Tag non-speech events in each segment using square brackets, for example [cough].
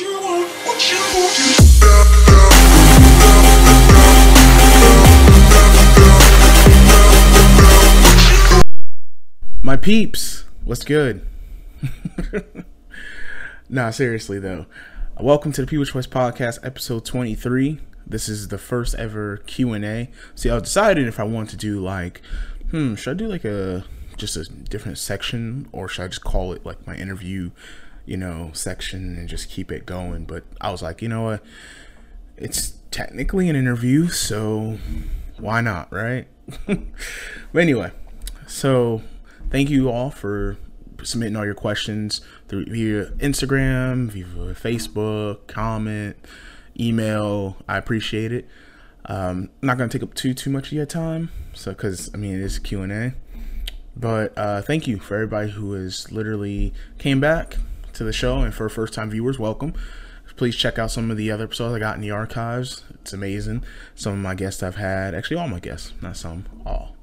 My peeps, what's good? [laughs] nah, seriously though. Welcome to the People's Choice Podcast, episode 23. This is the first ever Q&A. See, I was deciding if I want to do like, hmm, should I do like a just a different section or should I just call it like my interview, you know, section and just keep it going? But I was like, you know what? It's technically an interview, so why not, right? [laughs] but anyway, so thank you all for submitting all your questions through via Instagram, via Facebook, comment, email. I appreciate it. Um, I'm not gonna take up too too much of your time, so because I mean it is Q and A. But uh, thank you for everybody who has literally came back to the show, and for first time viewers, welcome. Please check out some of the other episodes I got in the archives. It's amazing. Some of my guests I've had, actually all my guests, not some, all.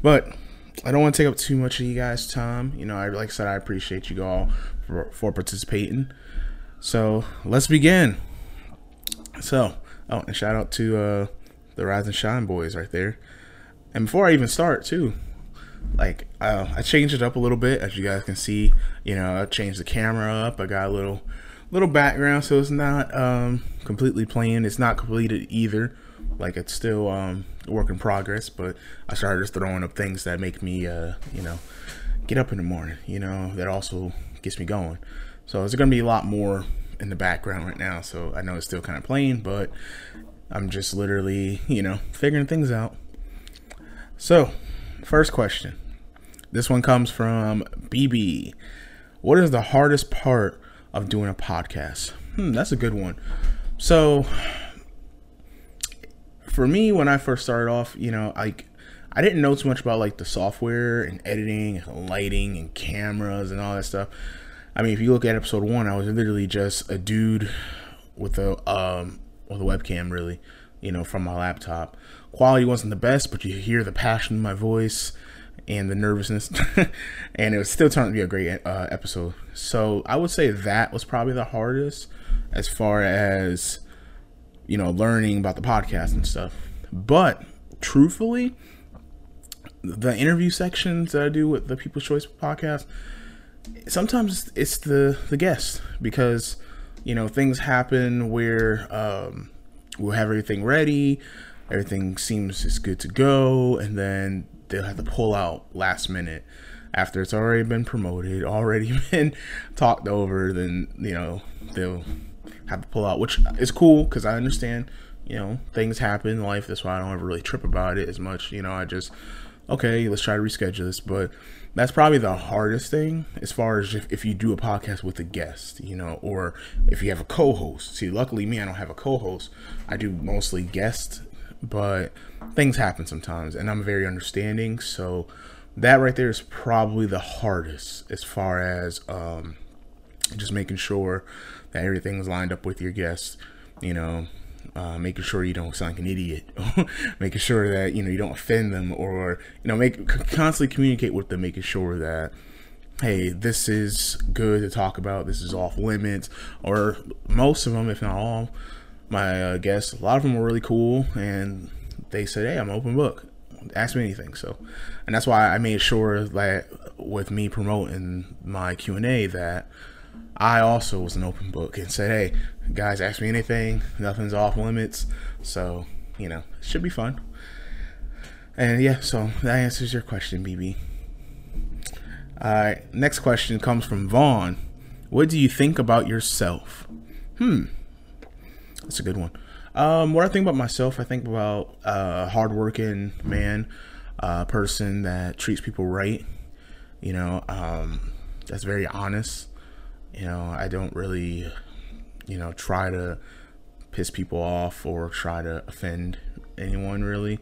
But I don't want to take up too much of you guys' time. You know, I like I said, I appreciate you all for, for participating. So let's begin. So, oh, and shout out to uh, the Rise and Shine boys right there. And before I even start, too, like uh, I changed it up a little bit, as you guys can see. You know, I changed the camera up. I got a little little background, so it's not um, completely plain. It's not completed either. Like it's still um, a work in progress, but I started just throwing up things that make me, uh, you know, get up in the morning. You know, that also gets me going. So there's gonna be a lot more in the background right now. So I know it's still kind of plain, but I'm just literally, you know, figuring things out. So, first question. This one comes from BB. What is the hardest part of doing a podcast? Hmm, that's a good one. So, for me, when I first started off, you know, like I didn't know too much about like the software and editing, and lighting, and cameras and all that stuff. I mean, if you look at episode one, I was literally just a dude with a um with a webcam, really, you know, from my laptop. Quality wasn't the best, but you hear the passion in my voice and the nervousness, [laughs] and it was still turned to be a great uh, episode. So I would say that was probably the hardest as far as you know learning about the podcast and stuff. But truthfully, the interview sections that I do with the People's Choice podcast, sometimes it's the the guest because you know things happen where um, we'll have everything ready, everything seems is good to go, and then they'll have to pull out last minute after it's already been promoted, already [laughs] been talked over. Then you know they'll have to pull out, which is cool because I understand. You know, things happen in life. That's why I don't ever really trip about it as much. You know, I just okay, let's try to reschedule this. But that's probably the hardest thing as far as if, if you do a podcast with a guest, you know, or if you have a co-host. See, luckily me, I don't have a co-host. I do mostly guest, but things happen sometimes, and I'm very understanding. So that right there is probably the hardest as far as um, just making sure that everything's lined up with your guests. You know, uh, making sure you don't sound like an idiot, [laughs] making sure that you know you don't offend them, or you know make constantly communicate with them, making sure that hey, this is good to talk about, this is off limits, or most of them, if not all, my uh, guests, a lot of them were really cool, and they said, hey, I'm open book, ask me anything. So, and that's why I made sure that with me promoting my Q and A that I also was an open book and said, hey, guys, ask me anything. Nothing's off limits. So, you know, it should be fun. And yeah, so that answers your question, BB. All right, next question comes from Vaughn. What do you think about yourself? Hmm, that's a good one. Um, what I think about myself, I think about a hardworking man, a person that treats people right. You know, um, that's very honest. You know, I don't really, you know, try to piss people off or try to offend anyone really.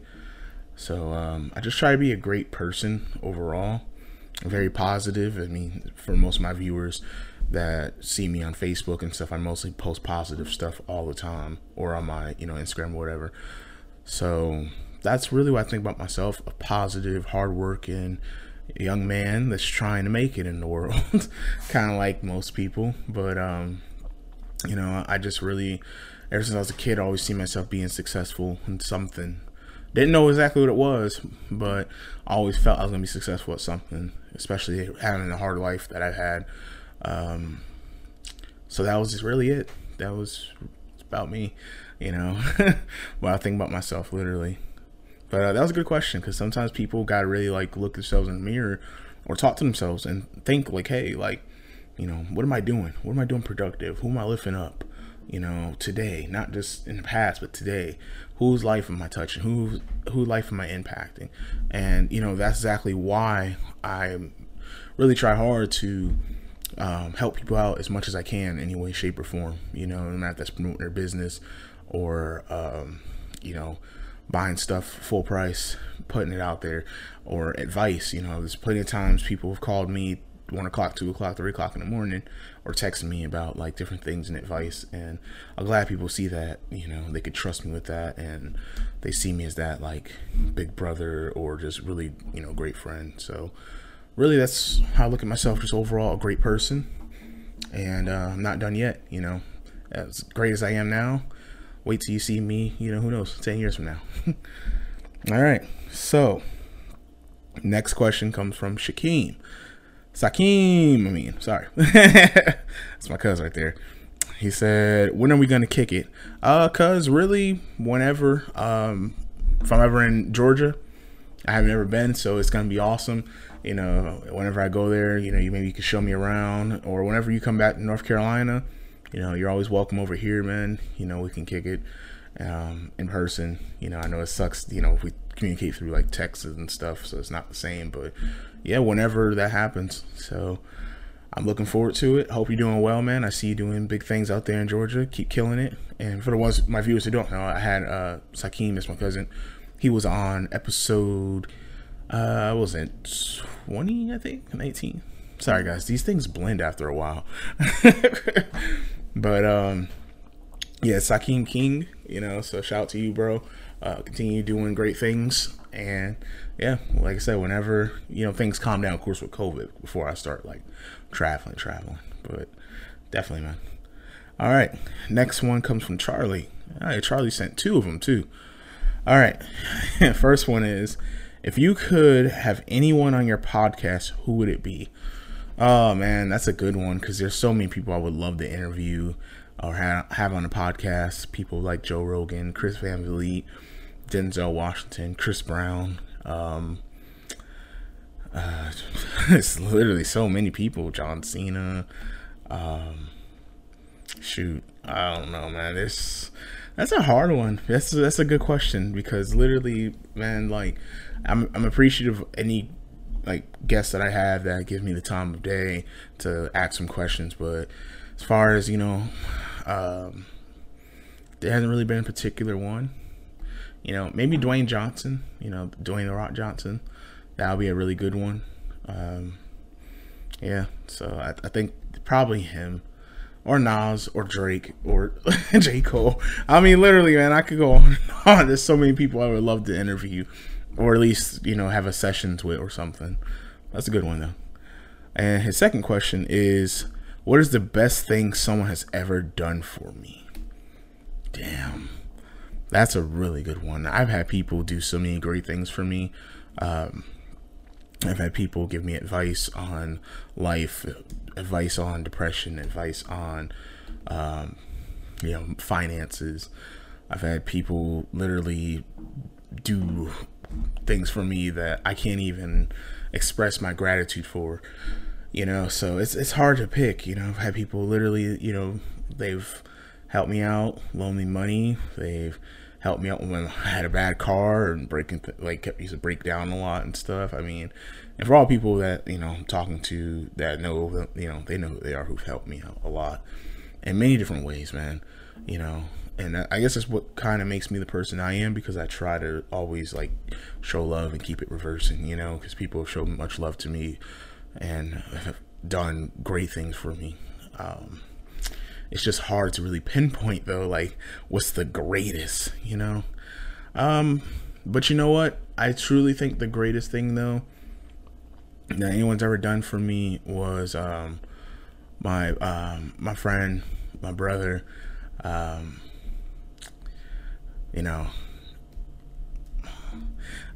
So um, I just try to be a great person overall. Very positive. I mean, for most of my viewers that see me on Facebook and stuff, I mostly post positive stuff all the time, or on my you know Instagram or whatever. So that's really what I think about myself: a positive, hardworking young man that's trying to make it in the world, [laughs] kind of like most people. But um, you know, I just really, ever since I was a kid, I always see myself being successful in something. Didn't know exactly what it was, but I always felt I was gonna be successful at something, especially having the hard life that I've had. Um, so that was just really it. That was about me, you know. [laughs] what I think about myself, literally. But uh, that was a good question because sometimes people gotta really like look themselves in the mirror or talk to themselves and think like, hey, like, you know, what am I doing? What am I doing productive? Who am I lifting up? You know, today, not just in the past, but today. Whose life am I touching? Who who life am I impacting? And you know, that's exactly why I really try hard to um, help people out as much as I can, any way, shape, or form. You know, no matter if that's promoting their business or um, you know buying stuff full price, putting it out there, or advice. You know, there's plenty of times people have called me one o'clock, two o'clock, three o'clock in the morning, or texting me about like different things and advice. And I'm glad people see that. You know, they could trust me with that, and they see me as that like big brother or just really you know great friend. So really, that's how I look at myself. Just overall, a great person, and uh, I'm not done yet. You know, as great as I am now wait till you see me, you know, who knows, 10 years from now. [laughs] All right. So, next question comes from Shakeem. Sakeem, I mean, sorry. [laughs] That's my cousin right there. He said, When are we going to kick it? Uh, cuz really, whenever, um, if I'm ever in Georgia, I have never been, so it's going to be awesome. You know, whenever I go there, you know, you maybe you can show me around, or whenever you come back to North Carolina, you know, you're always welcome over here, man. You know, we can kick it um, in person. You know, I know it sucks, you know, if we communicate through like texts and stuff, so it's not the same. But yeah, whenever that happens. So I'm looking forward to it. Hope you're doing well, man. I see you doing big things out there in Georgia. Keep killing it. And for the ones, my viewers who don't know, I had uh, Sakeem as my cousin. He was on episode, uh, was it 20, I think, 19? Sorry, guys. These things blend after a while. [laughs] But um, yeah, Sakeem King, you know, so shout out to you, bro. Uh, continue doing great things, and yeah, like I said, whenever you know things calm down, of course, with COVID, before I start like traveling, traveling, but definitely, man. All right, next one comes from Charlie. All right, Charlie sent two of them too. All right, [laughs] first one is if you could have anyone on your podcast, who would it be? Oh man, that's a good one because there's so many people I would love to interview or have, have on the podcast. People like Joe Rogan, Chris Van Vliet, Denzel Washington, Chris Brown. Um, uh, [laughs] it's literally so many people. John Cena. Um, shoot, I don't know, man. This that's a hard one. That's that's a good question because literally, man, like I'm I'm appreciative of any like guests that I have that give me the time of day to ask some questions. But as far as you know, um, there hasn't really been a particular one. You know, maybe Dwayne Johnson. You know, Dwayne the Rock Johnson. That'll be a really good one. Um, yeah, so I, I think probably him or Nas or Drake or [laughs] J. Cole. I mean, literally, man, I could go [laughs] on and on. There's so many people I would love to interview or at least you know have a sessions with or something. That's a good one though. And his second question is, what is the best thing someone has ever done for me? Damn, that's a really good one. I've had people do so many great things for me. Um, I've had people give me advice on life, advice on depression, advice on, um, you know, finances. I've had people literally do things for me that I can't even express my gratitude for. You know, so it's it's hard to pick. You know, I've had people literally, you know, they've helped me out, loaned me money. They've helped me out when I had a bad car and breaking like kept used to break down a lot and stuff. I mean, and for all people that you know I'm talking to that know you know they know who they are who've helped me out a lot in many different ways, man. You know, and I guess that's what kind of makes me the person I am because I try to always like show love and keep it reversing, you know, because people have shown much love to me and have done great things for me. Um, it's just hard to really pinpoint though, like what's the greatest, you know. Um, but you know what? I truly think the greatest thing though that anyone's ever done for me was um, my um, my friend my brother. Um, you know,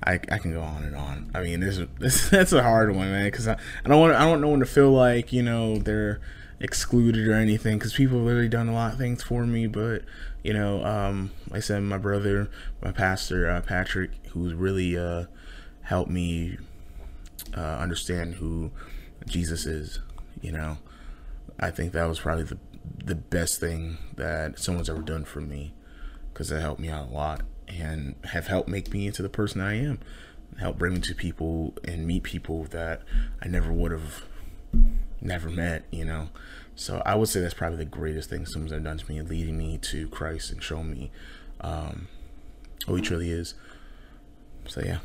I, I can go on and on. I mean, this, [laughs] this that's a hard one, man, because I, I don't want I don't know when to feel like you know they're excluded or anything, because people have really done a lot of things for me. But you know, um, like I said my brother, my pastor uh, Patrick, who's really uh, helped me uh, understand who Jesus is. You know, I think that was probably the the best thing that someone's ever done for me because it helped me out a lot and have helped make me into the person I am. Help bring me to people and meet people that I never would have never met, you know. So I would say that's probably the greatest thing someone's ever done to me, leading me to Christ and showing me um, who he truly is. So yeah.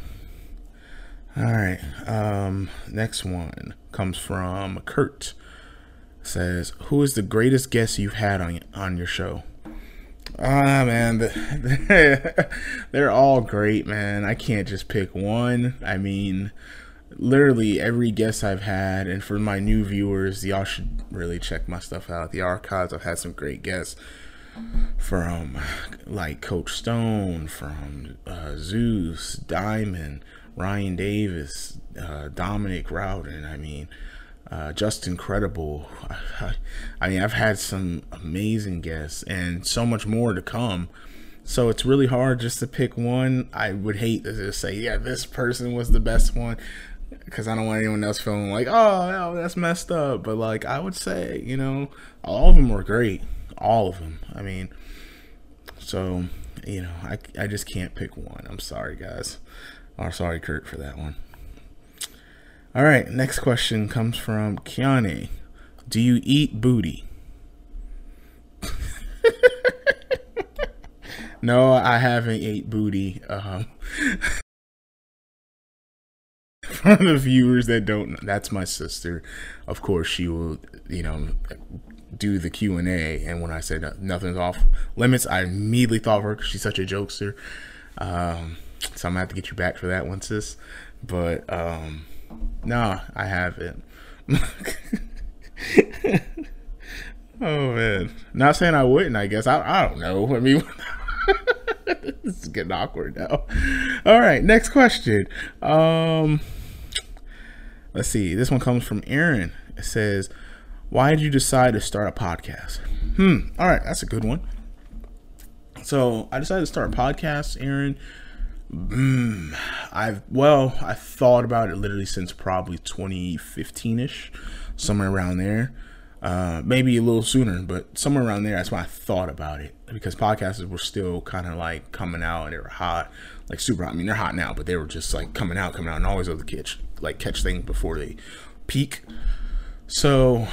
All right. Um, next one comes from Kurt. Says, "Who is the greatest guest you've had on on your show?" Ah, man, [laughs] they're all great, man. I can't just pick one. I mean, literally every guest I've had, and for my new viewers, y'all should really check my stuff out. The archives, I've had some great guests from like Coach Stone, from uh, Zeus, Diamond, Ryan Davis, uh, Dominic Rowden. I mean, uh, just incredible. I, [laughs] I, mean, I've had some amazing guests and so much more to come. So it's really hard just to pick one. I would hate to just say, yeah, this person was the best one because I don't want anyone else feeling like, oh, that's messed up. But like, I would say, you know, all of them were great. All of them. I mean, so, you know, I, I just can't pick one. I'm sorry, guys. Or sorry, Kurt, for that one. All right, next question comes from Kiane. Do you eat booty? [laughs] no, I haven't ate booty. Um, [laughs] for the viewers that don't that's my sister. Of course, she will, you know, do the Q and A. And when I said nothing's off limits, I immediately thought of her because she's such a jokester. Um, so I'm gonna have to get you back for that one, sis. But um, no, I haven't. [laughs] oh man, not saying I wouldn't. I guess I I don't know. I mean, [laughs] this is getting awkward now. All right, next question. Um, let's see. This one comes from Aaron. It says, "Why did you decide to start a podcast?" Hmm. All right, that's a good one. So I decided to start a podcast, Aaron Mm, I've well, I thought about it literally since probably 2015 ish, somewhere around there. Uh, maybe a little sooner, but somewhere around there. That's why I thought about it because podcasts were still kind of like coming out and they were hot, like super hot. I mean, they're hot now, but they were just like coming out, coming out, and always able the catch like catch things before they peak. So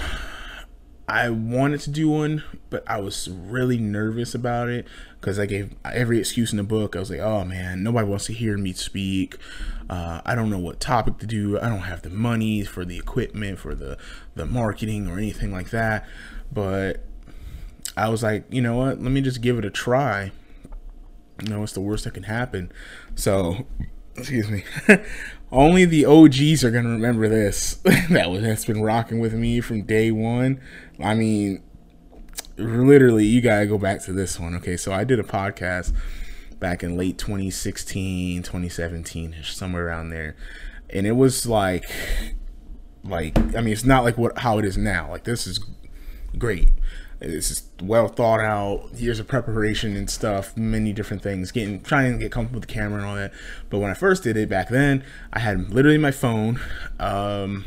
I wanted to do one, but I was really nervous about it because I gave every excuse in the book. I was like, oh man, nobody wants to hear me speak. Uh, I don't know what topic to do. I don't have the money for the equipment, for the, the marketing or anything like that. But I was like, you know what? Let me just give it a try. You know, what's the worst that can happen? So, excuse me. [laughs] Only the OGs are gonna remember this. [laughs] that was that's been rocking with me from day one. I mean, literally, you gotta go back to this one. Okay, so I did a podcast back in late 2016, 2017, somewhere around there, and it was like, like I mean, it's not like what how it is now. Like this is great. This is well thought out. Years of preparation and stuff, many different things. Getting trying to get comfortable with the camera and all that. But when I first did it back then, I had literally my phone. Um,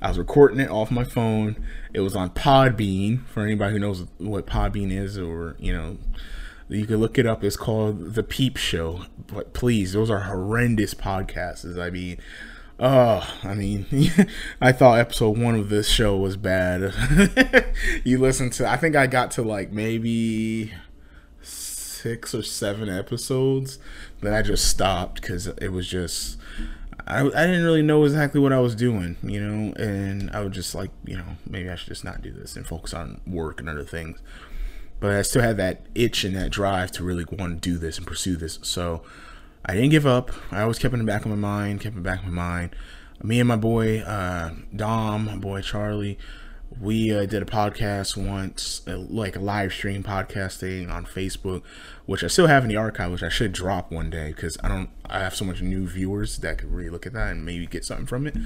I was recording it off my phone. It was on Podbean for anybody who knows what Podbean is, or you know, you can look it up. It's called The Peep Show. But please, those are horrendous podcasts. I mean, Oh, I mean, [laughs] I thought episode one of this show was bad. [laughs] you listen to, I think I got to like maybe six or seven episodes, then I just stopped because it was just, I, I didn't really know exactly what I was doing, you know, and I was just like, you know, maybe I should just not do this and focus on work and other things. But I still had that itch and that drive to really want to do this and pursue this. So, I didn't give up. I always kept in the back of my mind, kept the back of my mind. Me and my boy uh, Dom, my boy Charlie, we uh, did a podcast once, uh, like a live stream podcasting on Facebook, which I still have in the archive, which I should drop one day because I don't. I have so much new viewers that could really look at that and maybe get something from it.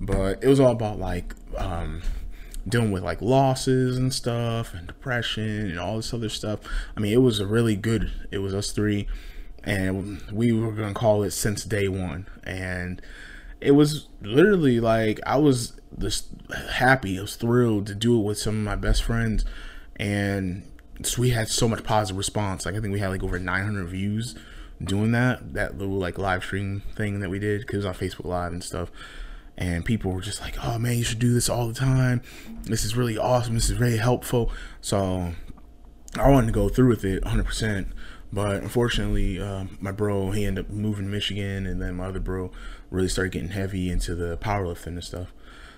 But it was all about like um, dealing with like losses and stuff and depression and all this other stuff. I mean, it was a really good. It was us three, and we were gonna call it since day one, and it was literally like I was just happy. I was thrilled to do it with some of my best friends, and so we had so much positive response. Like I think we had like over 900 views doing that that little like live stream thing that we did because it was on Facebook Live and stuff. And people were just like, "Oh man, you should do this all the time. This is really awesome. This is very helpful." So I wanted to go through with it 100 percent but unfortunately, uh, my bro he ended up moving to Michigan, and then my other bro really started getting heavy into the powerlifting and stuff.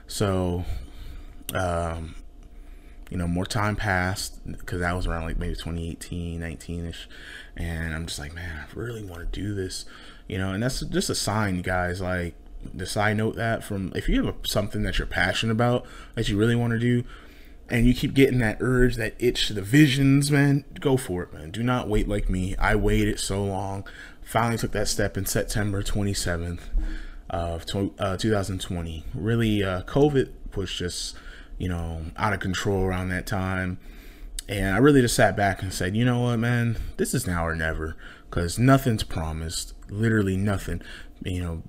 So, um, you know, more time passed because that was around like maybe 2018, 19 ish, and I'm just like, man, I really want to do this, you know, and that's just a sign, guys. Like the side note that from if you have a, something that you're passionate about that you really want to do and you keep getting that urge, that itch, the visions, man, go for it, man. Do not wait like me. I waited so long. Finally took that step in September 27th of uh, 2020. Really, uh, COVID was just, you know, out of control around that time. And I really just sat back and said, you know what, man, this is now or never because nothing's promised. Literally nothing. You know,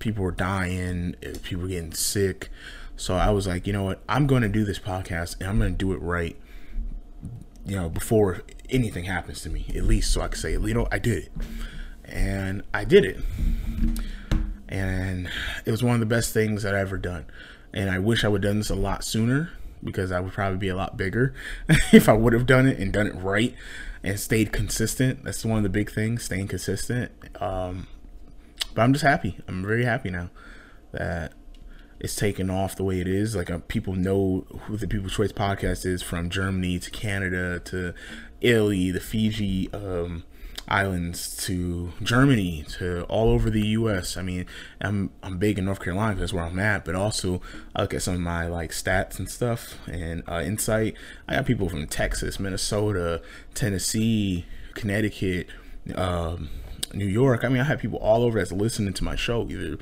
people were dying, people getting sick. So I was like, you know what? I'm going to do this podcast and I'm going to do it right. You know, before anything happens to me, at least so I can say, you know, I did it. And I did it. And it was one of the best things that I ever done. And I wish I would have done this a lot sooner because I would probably be a lot bigger [laughs] if I would have done it and done it right and stayed consistent. That's one of the big things, staying consistent. Um, but I'm just happy. I'm very happy now that it's taken off the way it is. Like uh, people know who the People's Choice podcast is from Germany to Canada to Italy, the Fiji um, islands to Germany to all over the U.S. I mean, I'm I'm big in North Carolina because that's where I'm at. But also, I look at some of my like stats and stuff and uh, insight. I got people from Texas, Minnesota, Tennessee, Connecticut. Um, New York. I mean, I have people all over that's listening to my show, either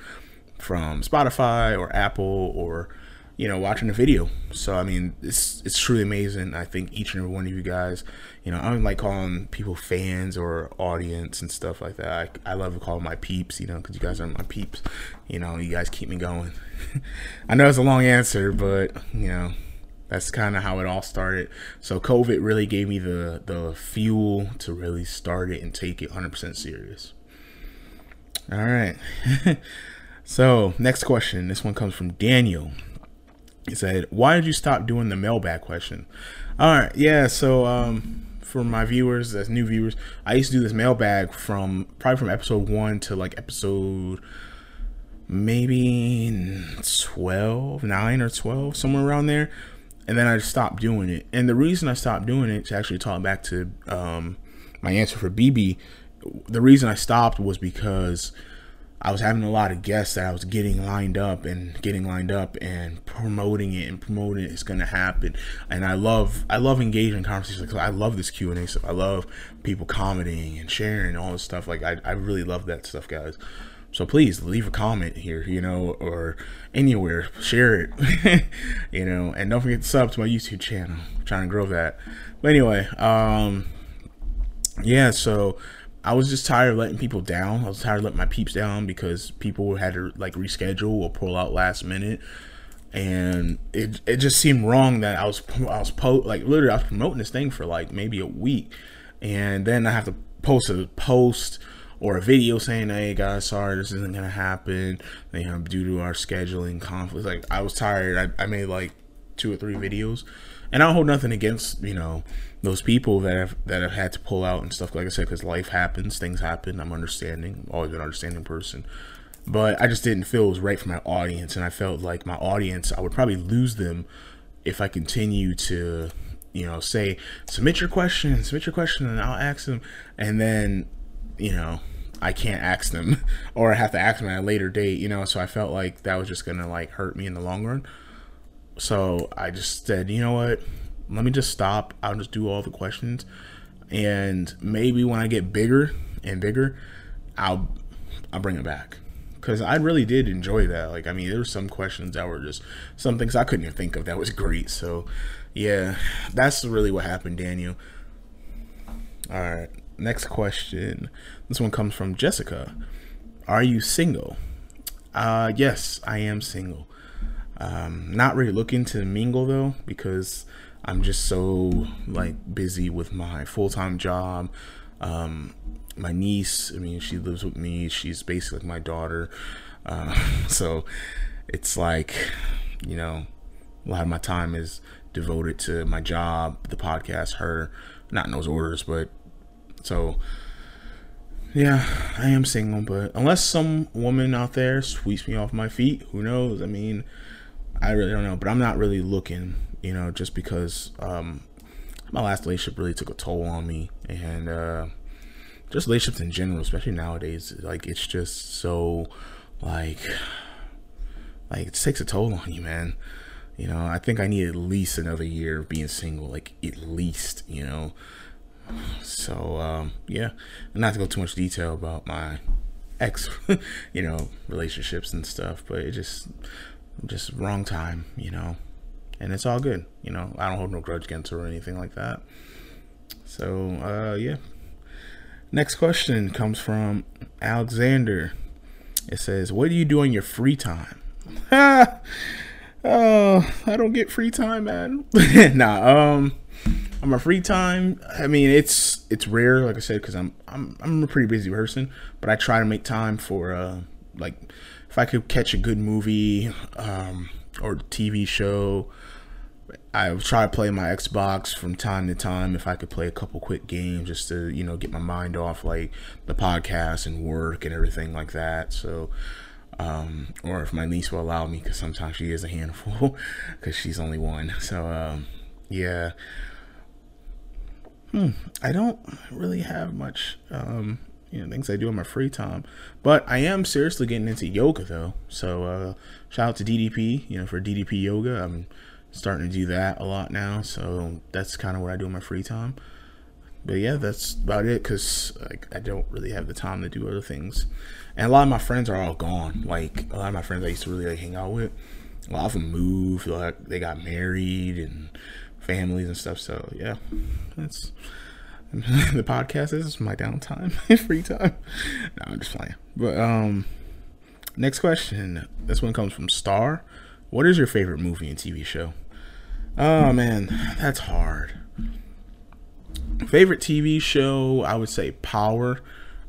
from Spotify or Apple or you know watching a video. So I mean, it's it's truly amazing. I think each and every one of you guys, you know, I don't like calling people fans or audience and stuff like that. I, I love to call my peeps, you know, because you guys are my peeps. You know, you guys keep me going. [laughs] I know it's a long answer, but you know, that's kind of how it all started. So COVID really gave me the the fuel to really start it and take it 100% serious. All right. [laughs] So, next question. This one comes from Daniel. He said, "Why did you stop doing the mailbag question?" All right, yeah. So, um, for my viewers, as new viewers, I used to do this mailbag from probably from episode one to like episode maybe 12, 9 or 12, somewhere around there. And then I stopped doing it. And the reason I stopped doing it, to actually talk back to um, my answer for BB, the reason I stopped was because I was having a lot of guests that I was getting lined up and getting lined up and promoting it and promoting it. It's gonna happen, and I love I love engaging conversations. Because I love this Q and A stuff. I love people commenting and sharing all this stuff. Like I I really love that stuff, guys. So please leave a comment here, you know, or anywhere. Share it, [laughs] you know, and don't forget to sub to my YouTube channel. I'm trying to grow that. But anyway, um, yeah. So I was just tired of letting people down. I was tired of letting my peeps down because people had to like reschedule or pull out last minute, and it it just seemed wrong that I was I was po- like literally I was promoting this thing for like maybe a week, and then I have to post a post or a video saying, "Hey guys, sorry this isn't gonna happen," you know, due to our scheduling conflicts. Like I was tired. I, I made like two or three videos, and I don't hold nothing against you know those people that have that have had to pull out and stuff like I said because life happens, things happen. I'm understanding, always an understanding person, but I just didn't feel it was right for my audience, and I felt like my audience I would probably lose them if I continue to you know say submit your question, submit your question, and I'll ask them, and then you know I can't ask them [laughs] or I have to ask them at a later date, you know. So I felt like that was just gonna like hurt me in the long run. So I just said, you know what? Let me just stop. I'll just do all the questions, and maybe when I get bigger and bigger, I'll I'll bring it back because I really did enjoy that. Like, I mean, there were some questions that were just some things I couldn't even think of that was great. So, yeah, that's really what happened, Daniel. All right, next question. This one comes from Jessica. Are you single? Uh, yes, I am single. Um, not really looking to mingle though because I'm just so like busy with my full time job. Um, my niece, I mean, she lives with me. She's basically like my daughter. Uh, [laughs] so it's like, you know, a lot of my time is devoted to my job, the podcast, her, not in those orders, but so yeah, I am single, but unless some woman out there sweeps me off my feet, who knows? I mean, I really don't know, but I'm not really looking, you know, just because um, my last relationship really took a toll on me, and uh, just relationships in general, especially nowadays, like it's just so like like it takes a toll on you, man. You know, I think I need at least another year of being single, like at least, you know. So um, yeah, not to go too much detail about my ex, [laughs] you know, relationships and stuff, but it just just wrong time, you know. And it's all good, you know. I don't hold no grudge against her or anything like that. So uh, yeah. Next question comes from Alexander. It says, "What do you do in your free time?" [laughs] oh, I don't get free time, man. [laughs] nah, um on my free time, I mean it's it's rare, like I said, because I'm I'm I'm a pretty busy person. But I try to make time for uh like if I could catch a good movie um, or TV show. I try to play my Xbox from time to time if I could play a couple quick games just to you know get my mind off like the podcast and work and everything like that. So. Um, or if my niece will allow me, because sometimes she is a handful, [laughs] because she's only one. So, um, yeah, Hmm, I don't really have much, um, you know, things I do in my free time, but I am seriously getting into yoga though. So uh, shout out to DDP, you know, for DDP yoga. I'm starting to do that a lot now, so that's kind of what I do in my free time. But yeah, that's about it because like I don't really have the time to do other things, and a lot of my friends are all gone. Like a lot of my friends I used to really like, hang out with, a lot of them moved, like they got married and families and stuff. So yeah, that's [laughs] the podcast is my downtime, [laughs] my free time. No, I'm just playing. But um, next question. This one comes from Star. What is your favorite movie and TV show? Oh man, that's hard. Favorite TV show? I would say Power.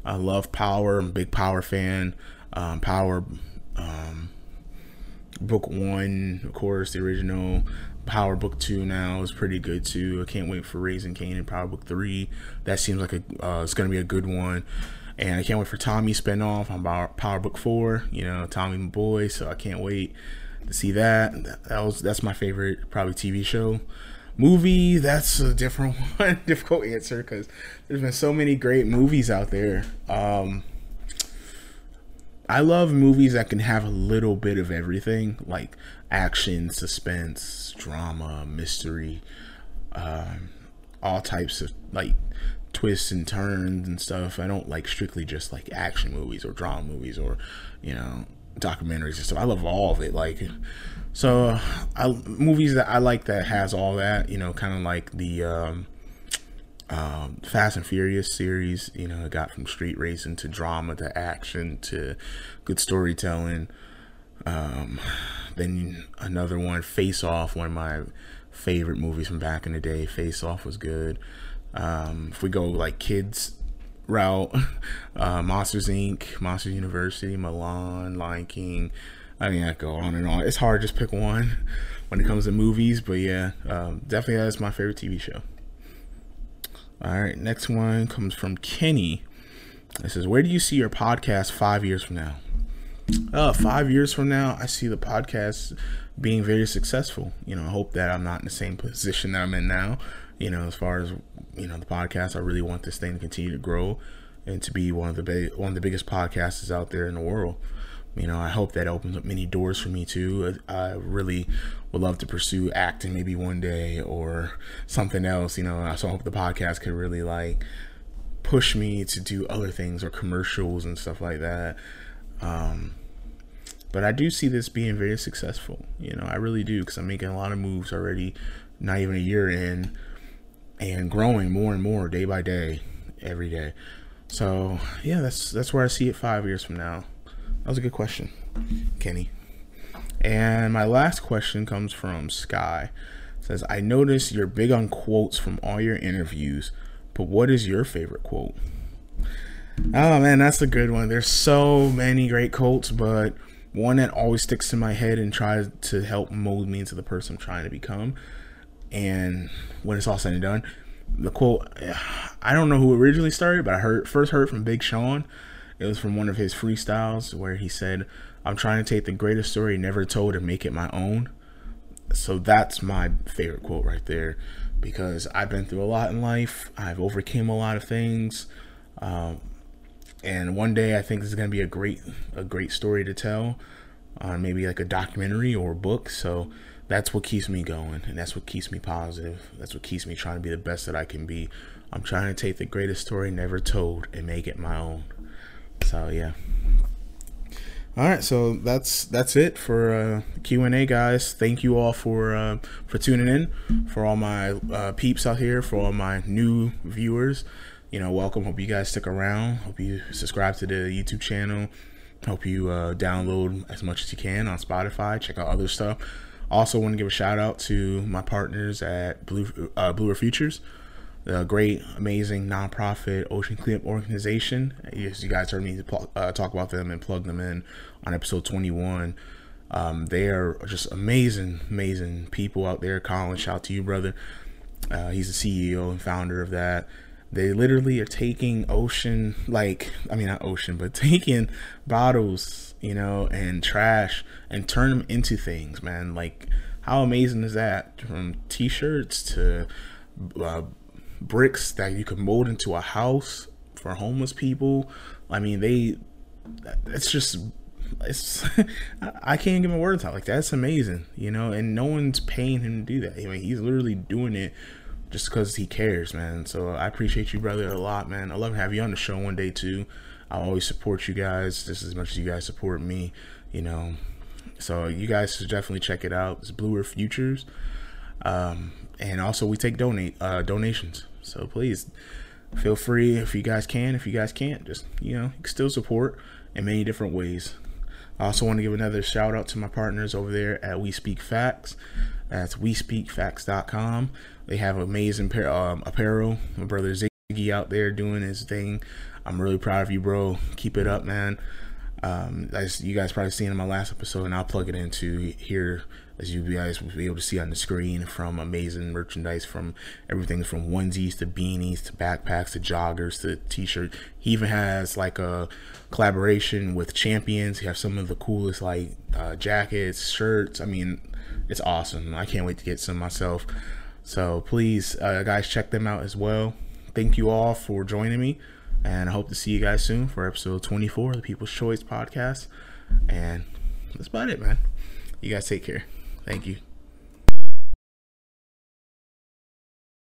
I love Power. I'm a big Power fan. Um, Power. Um, book one, of course, the original. Power Book Two now is pretty good too. I can't wait for Raising Kane and Power Book Three. That seems like a uh, it's gonna be a good one. And I can't wait for Tommy spinoff on Power Book Four. You know, Tommy my boy, so I can't wait to see that. That was that's my favorite probably TV show. Movie, that's a different [laughs] one, difficult answer because there's been so many great movies out there. Um, I love movies that can have a little bit of everything, like action, suspense, drama, mystery, um, all types of like twists and turns and stuff. I don't like strictly just like action movies or drama movies or you know documentaries and stuff. I love all of it. Like so, I, movies that I like that has all that. You know, kind of like the um, um, Fast and Furious series. You know, it got from street racing to drama to action to good storytelling. Um, then another one, Face Off, one of my favorite movies from back in the day. Face Off was good. Um, if we go like kids route, [laughs] uh, Monsters Inc., Monsters University, Mulan, Lion King. I mean, I go on and on. It's hard to just pick one when it comes to movies, but yeah, um, definitely that's my favorite TV show. All right, next one comes from Kenny. It says, "Where do you see your podcast five years from now?" Uh, five years from now, I see the podcast being very successful. You know, I hope that I'm not in the same position that I'm in now. You know, as far as you know, the podcast, I really want this thing to continue to grow and to be one of the big, one of the biggest podcasters out there in the world. you know, I hope that opens up many doors for me too. I really would love to pursue acting maybe one day or something else, you know. So I hope the podcast could really like push me to do other things or commercials and stuff like that. Um, but I do see this being very successful. You know, I really do because I'm making a lot of moves already, not even a year in, and growing more and more day by day, every day. So yeah, that's that's where I see it five years from now. That was a good question, Kenny. And my last question comes from Sky. It says, I notice you're big on quotes from all your interviews, but what is your favorite quote? Oh man, that's a good one. There's so many great quotes, but one that always sticks in my head and tries to help mold me into the person I'm trying to become. And when it's all said and done, the quote I don't know who originally started, but I heard first heard from Big Sean it was from one of his freestyles where he said, I'm trying to take the greatest story never told and make it my own. So that's my favorite quote right there because I've been through a lot in life. I've overcame a lot of things. Um, and one day I think this is to be a great, a great story to tell on uh, maybe like a documentary or a book. So that's what keeps me going and that's what keeps me positive. That's what keeps me trying to be the best that I can be. I'm trying to take the greatest story never told and make it my own. So yeah. All right, so that's that's it for uh, Q and A, guys. Thank you all for uh, for tuning in, for all my uh, peeps out here, for all my new viewers. You know, welcome. Hope you guys stick around. Hope you subscribe to the YouTube channel. Hope you uh, download as much as you can on Spotify. Check out other stuff. Also, want to give a shout out to my partners at Blue uh, Bluer Futures the great, amazing nonprofit ocean cleanup organization. Yes, you guys heard me uh, talk about them and plug them in on episode 21. Um, they are just amazing, amazing people out there. Colin, shout out to you, brother. Uh, he's the CEO and founder of that. They literally are taking ocean, like, I mean, not ocean, but [laughs] taking bottles, you know, and trash and turn them into things, man. Like, how amazing is that? From t shirts to uh, bricks that you can mold into a house for homeless people. I mean, they, it's just, it's, [laughs] I can't give my words out. Like, that's amazing, you know, and no one's paying him to do that. I mean, he's literally doing it just because he cares, man. So I appreciate you, brother, a lot, man. I love to have you on the show one day, too. I always support you guys just as much as you guys support me, you know. So you guys should definitely check it out. It's Bluer Futures. Um, and also we take donate uh, donations. So please feel free if you guys can. If you guys can't, just you know, you can still support in many different ways. I also want to give another shout out to my partners over there at We Speak Facts. That's WeSpeakFacts.com. They have amazing um, apparel. My brother Ziggy out there doing his thing. I'm really proud of you, bro. Keep it up, man. Um, as you guys probably seen in my last episode, and I'll plug it into here as you guys will be able to see on the screen from amazing merchandise from everything from onesies to beanies to backpacks to joggers to t-shirt he even has like a collaboration with champions he has some of the coolest like uh, jackets shirts i mean it's awesome i can't wait to get some myself so please uh, guys check them out as well. Thank you all for joining me and i hope to see you guys soon for episode 24 of the people's choice podcast. And that's about it man. You guys take care. Thank you.